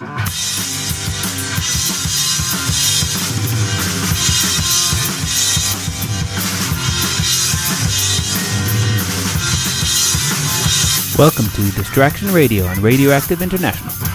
Welcome to Distraction Radio on Radioactive International.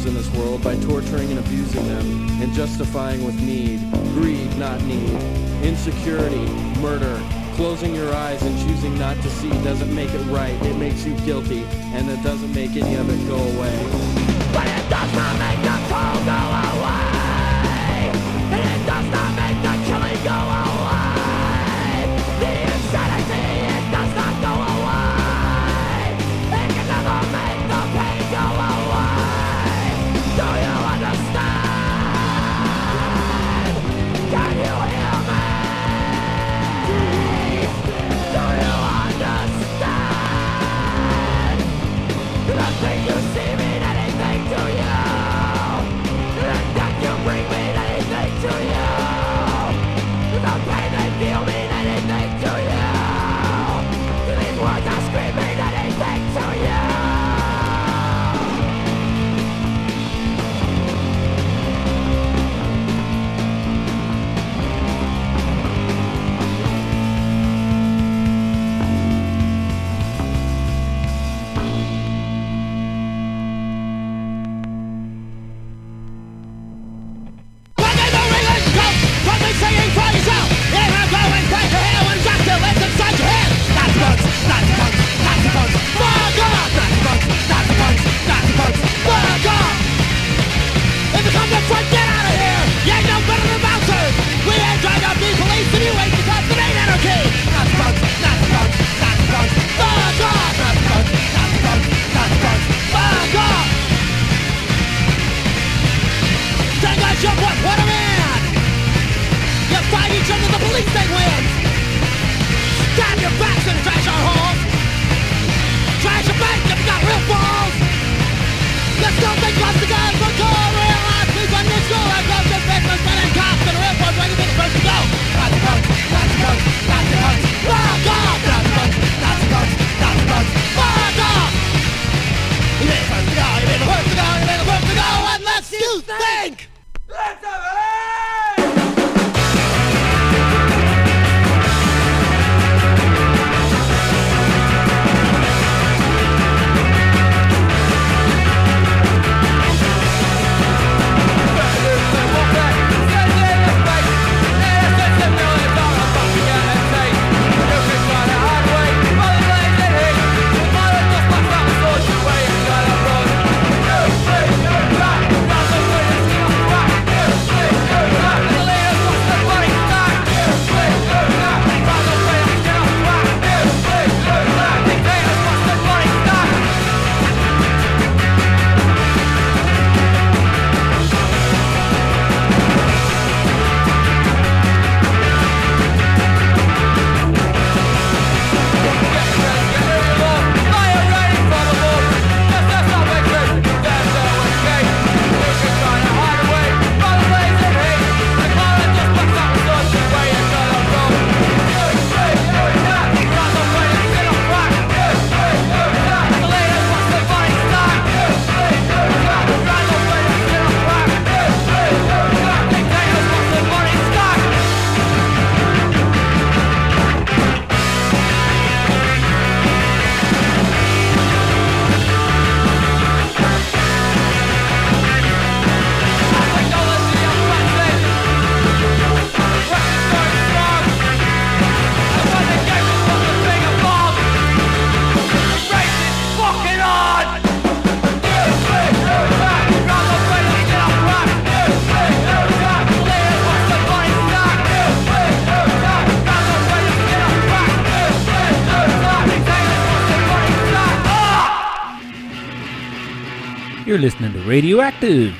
others in this world by torturing and abusing them and justifying with need, greed, not need, insecurity, murder. Closing your eyes and choosing not to see doesn't make it right. It makes you guilty, and it doesn't make any of it go away. But it does not radioactive.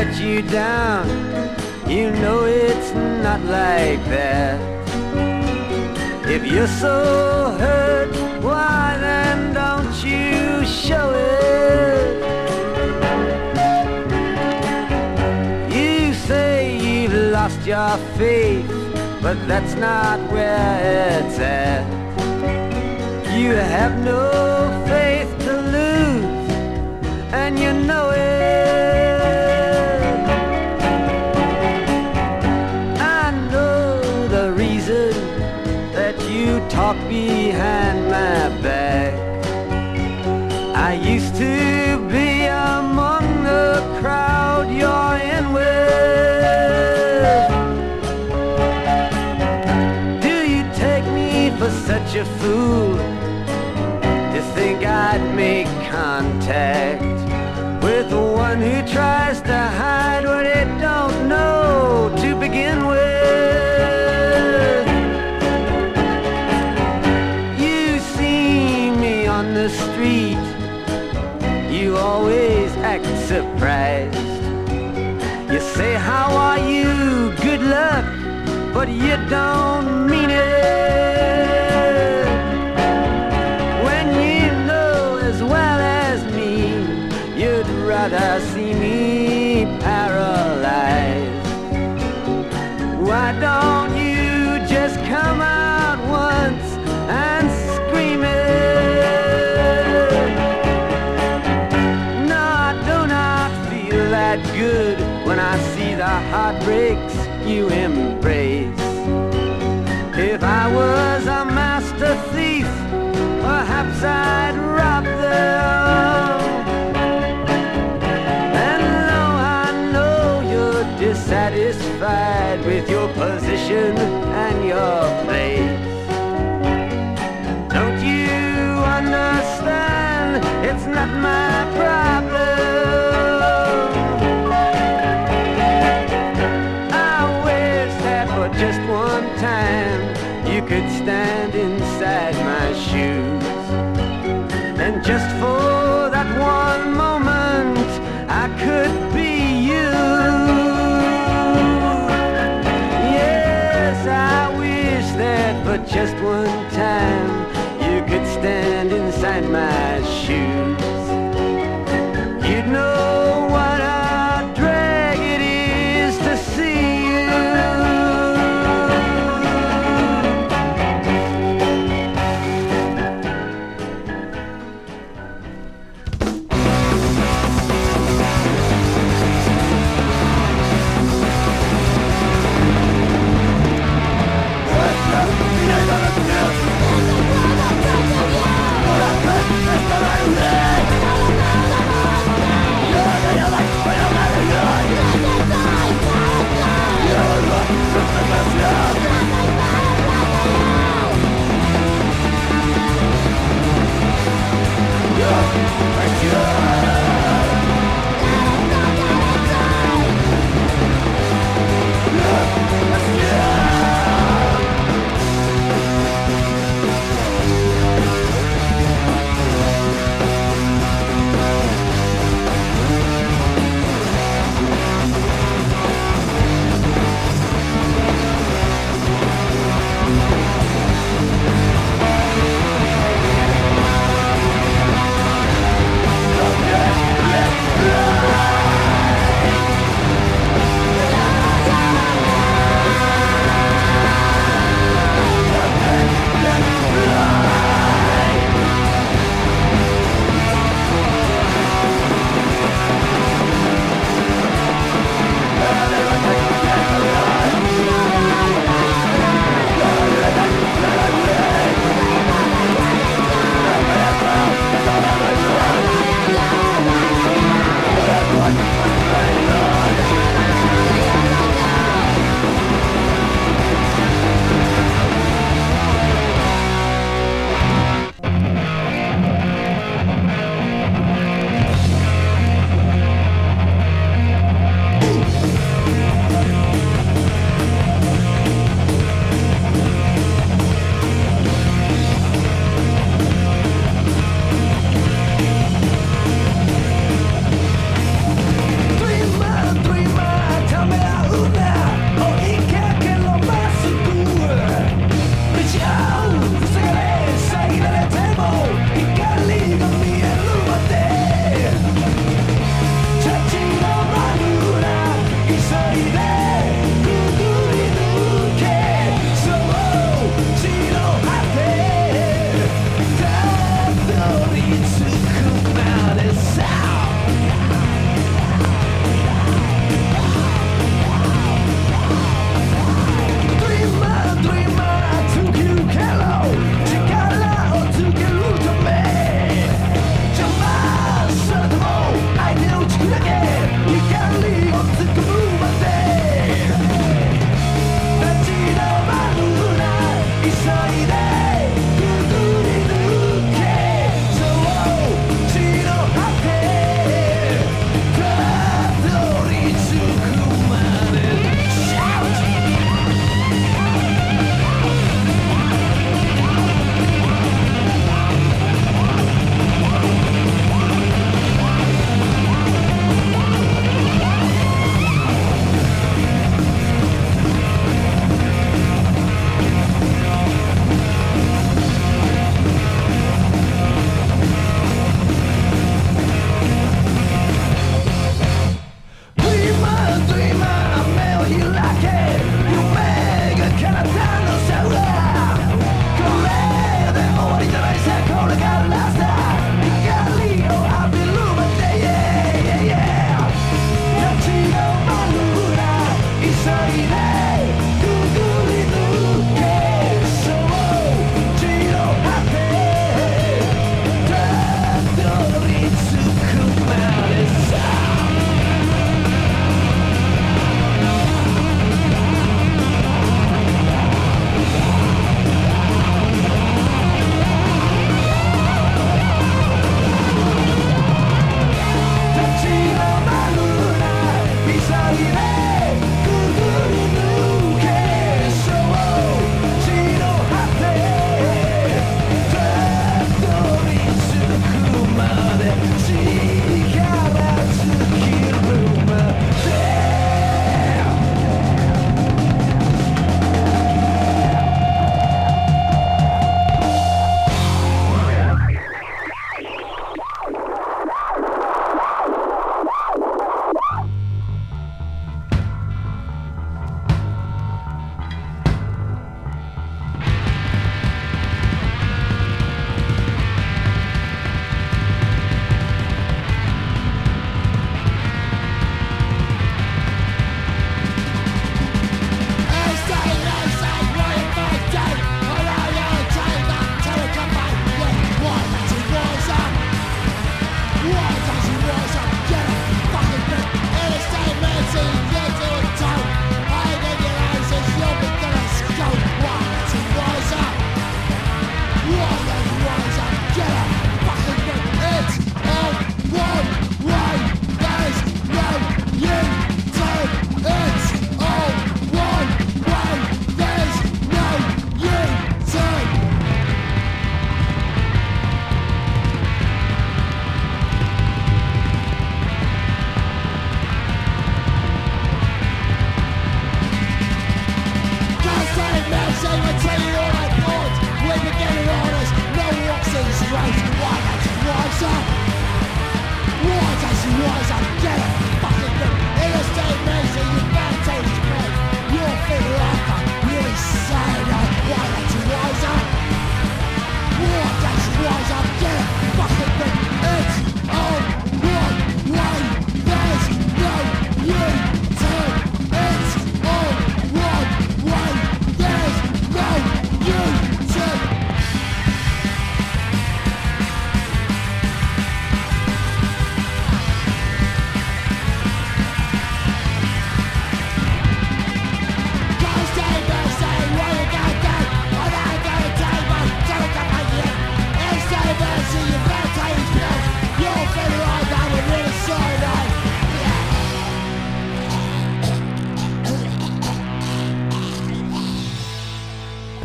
Let you down. You know it's not like that. If you're so hurt, why then don't you show it? You say you've lost your faith, but that's not where it's at. You have no faith to lose, and you know it. Talk behind my back. I used to be among the crowd you're in with. Do you take me for such a fool to think I'd make contact with the one who tries to hide what it don't know to begin with? The street, you always act surprised. You say, How are you? Good luck, but you don't mean heartbreaks you embrace. If I was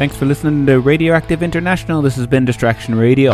Thanks for listening to Radioactive International. This has been Distraction Radio.